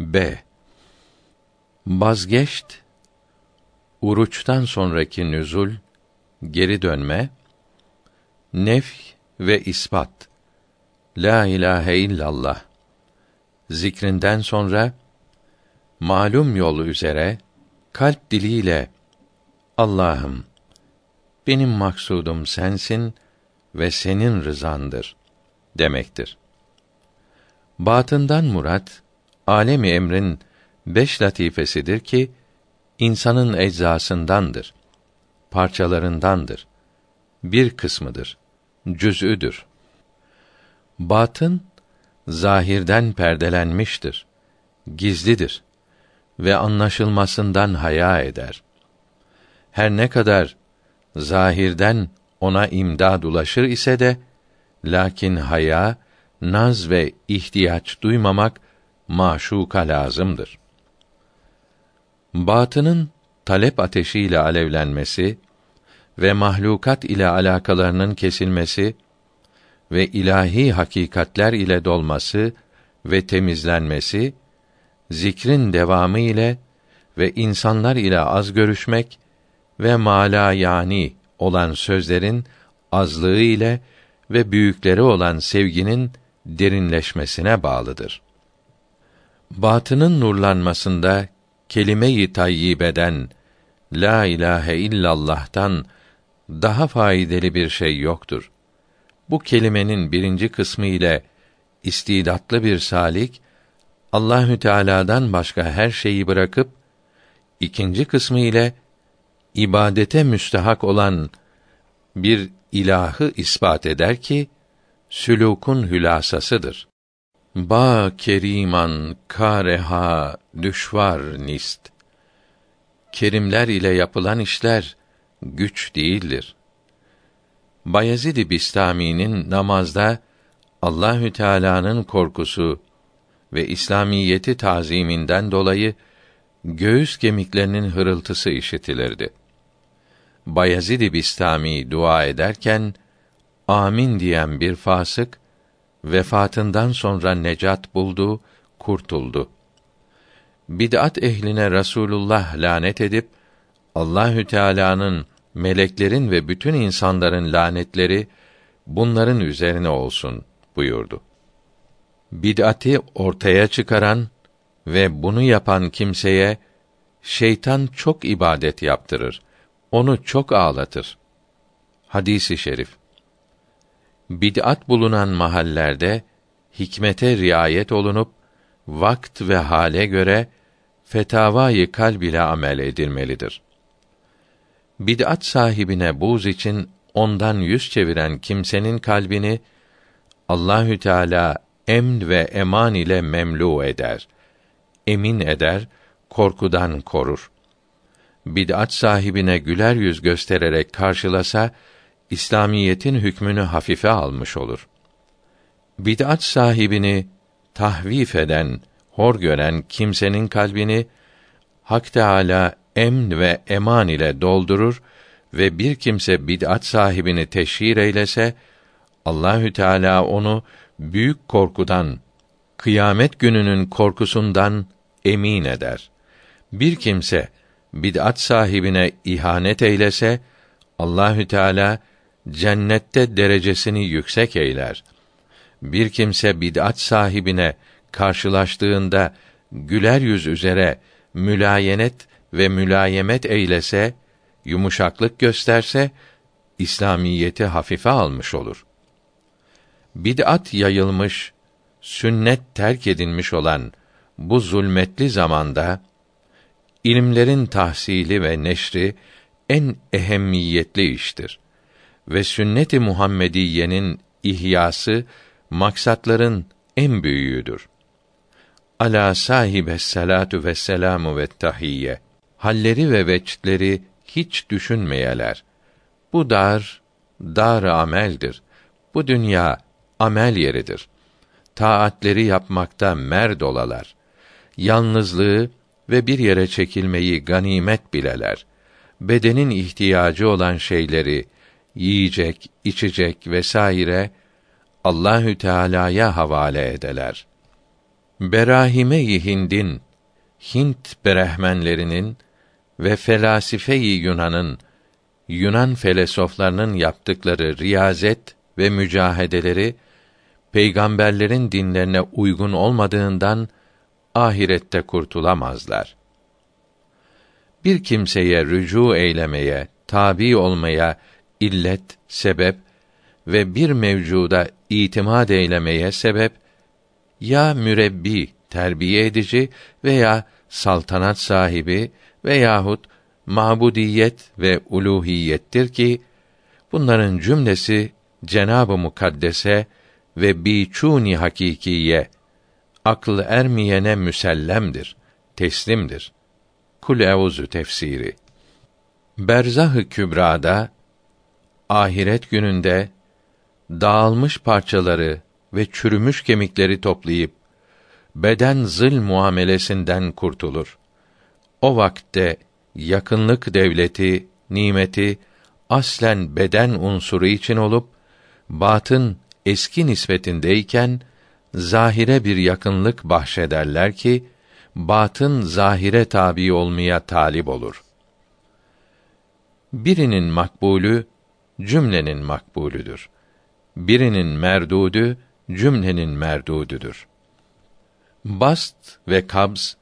B. Bazgeşt uruçtan sonraki nüzul, geri dönme, nef ve ispat. La ilahe illallah. Zikrinden sonra malum yol üzere kalp diliyle Allah'ım benim maksudum sensin ve senin rızandır demektir. Batından murat alemi emrin beş latifesidir ki insanın eczasındandır, parçalarındandır, bir kısmıdır, cüz'üdür. Batın zahirden perdelenmiştir, gizlidir ve anlaşılmasından haya eder. Her ne kadar zahirden ona imdad ulaşır ise de lakin haya, naz ve ihtiyaç duymamak maşuka lazımdır. Batının talep ateşiyle alevlenmesi ve mahlukat ile alakalarının kesilmesi ve ilahi hakikatler ile dolması ve temizlenmesi zikrin devamı ile ve insanlar ile az görüşmek ve mala yani olan sözlerin azlığı ile ve büyükleri olan sevginin derinleşmesine bağlıdır. Batının nurlanmasında kelime-i tayyibeden la ilahe illallah'tan daha faydalı bir şey yoktur. Bu kelimenin birinci kısmı ile istidatlı bir salik Allahü Teala'dan başka her şeyi bırakıp ikinci kısmı ile ibadete müstehak olan bir ilahı ispat eder ki sülûkun hülasasıdır. Ba keriman kareha düşvar nist. Kerimler ile yapılan işler güç değildir. Bayezid Bistami'nin namazda Allahü Teala'nın korkusu ve İslamiyeti taziminden dolayı göğüs kemiklerinin hırıltısı işitilirdi. Bayezid Bistami dua ederken amin diyen bir fasık vefatından sonra necat buldu, kurtuldu. Bid'at ehline Rasulullah lanet edip Allahü Teala'nın meleklerin ve bütün insanların lanetleri bunların üzerine olsun buyurdu. Bid'ati ortaya çıkaran ve bunu yapan kimseye şeytan çok ibadet yaptırır. Onu çok ağlatır. Hadisi şerif. Bid'at bulunan mahallerde hikmete riayet olunup vakt ve hale göre fetavayı kalb ile amel edilmelidir. Bid'at sahibine buz için ondan yüz çeviren kimsenin kalbini Allahü Teala emn ve eman ile memlu eder. Emin eder, korkudan korur. Bid'at sahibine güler yüz göstererek karşılasa İslamiyetin hükmünü hafife almış olur. Bid'at sahibini tahvif eden, hor gören kimsenin kalbini Hak Teâlâ emn ve eman ile doldurur ve bir kimse bid'at sahibini teşhir eylese Allahü Teala onu büyük korkudan, kıyamet gününün korkusundan emin eder. Bir kimse bid'at sahibine ihanet eylese Allahü Teala cennette derecesini yüksek eyler. Bir kimse bid'at sahibine karşılaştığında güler yüz üzere mülayenet ve mülayemet eylese, yumuşaklık gösterse İslamiyeti hafife almış olur. Bid'at yayılmış, sünnet terk edilmiş olan bu zulmetli zamanda ilimlerin tahsili ve neşri en ehemmiyetli iştir ve sünnet-i Muhammediyenin ihyası maksatların en büyüğüdür. Ala sahibe salatu ve selamu ve tahiyye. Halleri ve veçleri hiç düşünmeyeler. Bu dar, dar ameldir. Bu dünya amel yeridir. Taatleri yapmakta merd olalar. Yalnızlığı ve bir yere çekilmeyi ganimet bileler. Bedenin ihtiyacı olan şeyleri yiyecek, içecek vesaire Allahü Teala'ya havale edeler. Berahime-i Hind'in, Hint berehmenlerinin ve felasife-i Yunan'ın, Yunan felsefelerinin yaptıkları riyazet ve mücahedeleri peygamberlerin dinlerine uygun olmadığından ahirette kurtulamazlar. Bir kimseye rücu eylemeye, tabi olmaya illet, sebep ve bir mevcuda itimat eylemeye sebep ya mürebbi, terbiye edici veya saltanat sahibi veyahut mabudiyet ve uluhiyettir ki bunların cümlesi Cenab-ı Mukaddese ve biçuni hakikiye akıl ermeyene müsellemdir, teslimdir. Kul euzu tefsiri. Berzah-ı Kübra'da ahiret gününde dağılmış parçaları ve çürümüş kemikleri toplayıp beden zıl muamelesinden kurtulur. O vakte yakınlık devleti, nimeti aslen beden unsuru için olup batın eski nispetindeyken zahire bir yakınlık bahşederler ki batın zahire tabi olmaya talip olur. Birinin makbulü cümlenin makbulüdür. Birinin merdudü cümlenin merdudüdür. Bast ve kabz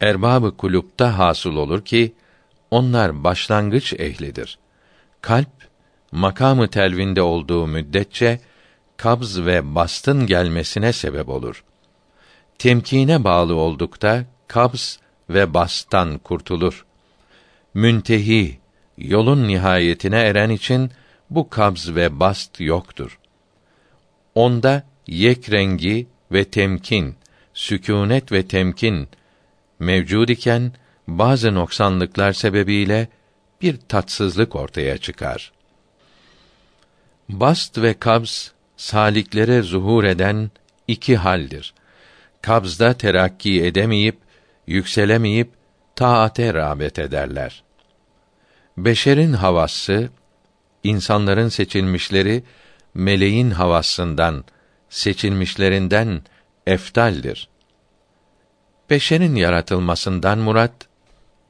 erbabı kulüpte hasıl olur ki onlar başlangıç ehlidir. Kalp makamı telvinde olduğu müddetçe kabz ve bastın gelmesine sebep olur. Temkine bağlı oldukta kabz ve bastan kurtulur. Müntehi yolun nihayetine eren için bu kabz ve bast yoktur. Onda yek rengi ve temkin, sükûnet ve temkin mevcud iken bazı noksanlıklar sebebiyle bir tatsızlık ortaya çıkar. Bast ve kabz saliklere zuhur eden iki haldir. Kabzda terakki edemeyip, yükselemeyip taate rağbet ederler. Beşerin havası, insanların seçilmişleri meleğin havasından, seçilmişlerinden eftaldir. Beşerin yaratılmasından murat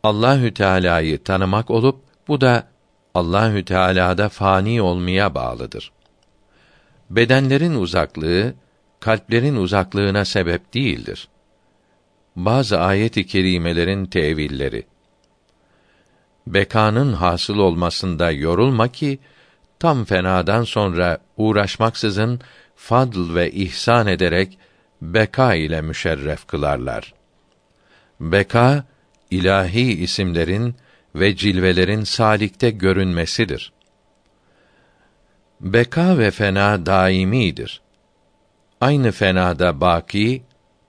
Allahü Teala'yı tanımak olup bu da Allahü Teala'da fani olmaya bağlıdır. Bedenlerin uzaklığı kalplerin uzaklığına sebep değildir. Bazı ayet-i kerimelerin tevilleri bekanın hasıl olmasında yorulma ki tam fenadan sonra uğraşmaksızın fadl ve ihsan ederek beka ile müşerref kılarlar. Beka ilahi isimlerin ve cilvelerin salikte görünmesidir. Beka ve fena daimidir. Aynı fenada baki,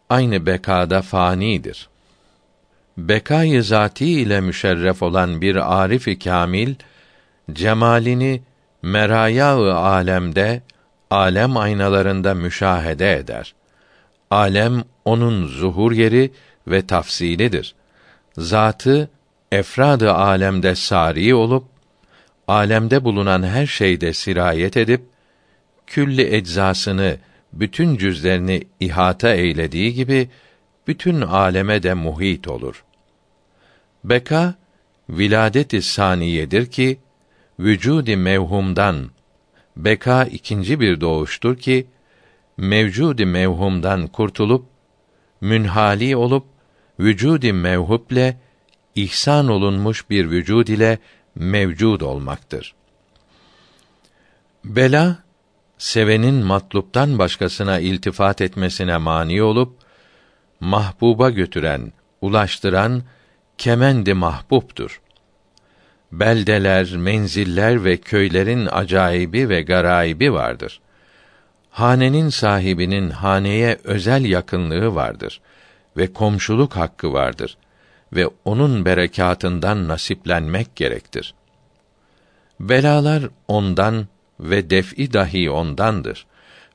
aynı bekada fanidir. Bekayı zati ile müşerref olan bir arif-i kamil cemalini meraya-ı alemde alem aynalarında müşahede eder. Alem onun zuhur yeri ve tafsilidir. Zatı efradı alemde sari olup alemde bulunan her şeyde sirayet edip külli eczasını bütün cüzlerini ihata eylediği gibi bütün aleme de muhit olur. Beka viladet-i saniyedir ki vücudi mevhumdan beka ikinci bir doğuştur ki mevcudi mevhumdan kurtulup münhali olup vücudi mevhuple ihsan olunmuş bir vücud ile mevcud olmaktır. Bela sevenin matluptan başkasına iltifat etmesine mani olup mahbuba götüren, ulaştıran kemendi mahbuptur. Beldeler, menziller ve köylerin acayibi ve garaibi vardır. Hanenin sahibinin haneye özel yakınlığı vardır ve komşuluk hakkı vardır ve onun berekatından nasiplenmek gerektir. Belalar ondan ve def'i dahi ondandır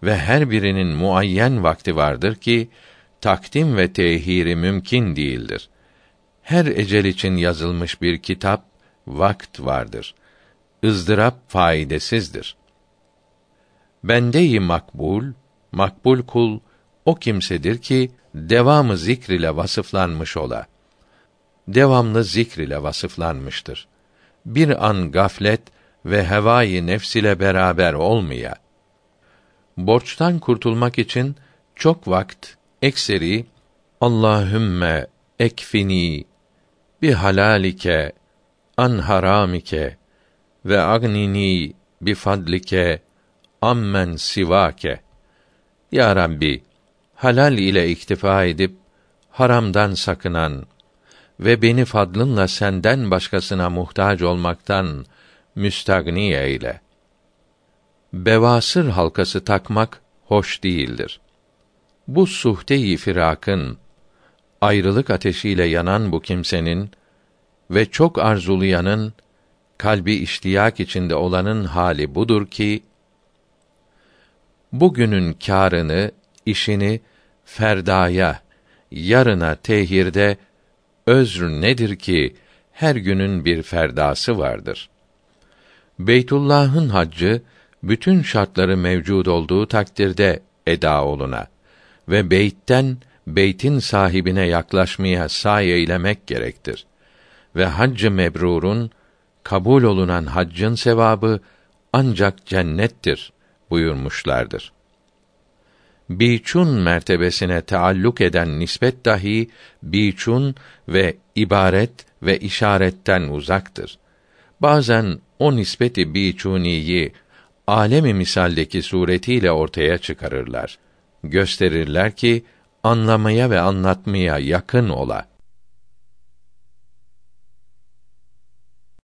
ve her birinin muayyen vakti vardır ki takdim ve tehiri mümkün değildir. Her ecel için yazılmış bir kitap vakt vardır. ızdırap faydasızdır. Bende-i makbul, makbul kul o kimsedir ki devamı zikr ile vasıflanmış ola. Devamlı zikr ile vasıflanmıştır. Bir an gaflet ve hevai nefs ile beraber olmaya. Borçtan kurtulmak için çok vakt ekseri Allahümme ekfini bi halalike an haramike ve agnini bi fadlike ammen sivake. Ya Rabbi, halal ile iktifa edip haramdan sakınan ve beni fadlınla senden başkasına muhtaç olmaktan müstagni eyle. Bevasır halkası takmak hoş değildir. Bu suhte-i firakın ayrılık ateşiyle yanan bu kimsenin ve çok arzulayanın kalbi iştiyak içinde olanın hali budur ki bugünün kârını, işini ferdaya, yarına tehirde özr nedir ki her günün bir ferdası vardır. Beytullah'ın haccı bütün şartları mevcud olduğu takdirde eda oluna ve beytten beytin sahibine yaklaşmaya sahi eylemek gerektir. Ve haccı mebrurun kabul olunan haccın sevabı ancak cennettir buyurmuşlardır. Biçun mertebesine taalluk eden nispet dahi biçun ve ibaret ve işaretten uzaktır. Bazen o nispeti biçuniyi alemi misaldeki suretiyle ortaya çıkarırlar. Gösterirler ki anlamaya ve anlatmaya yakın ola.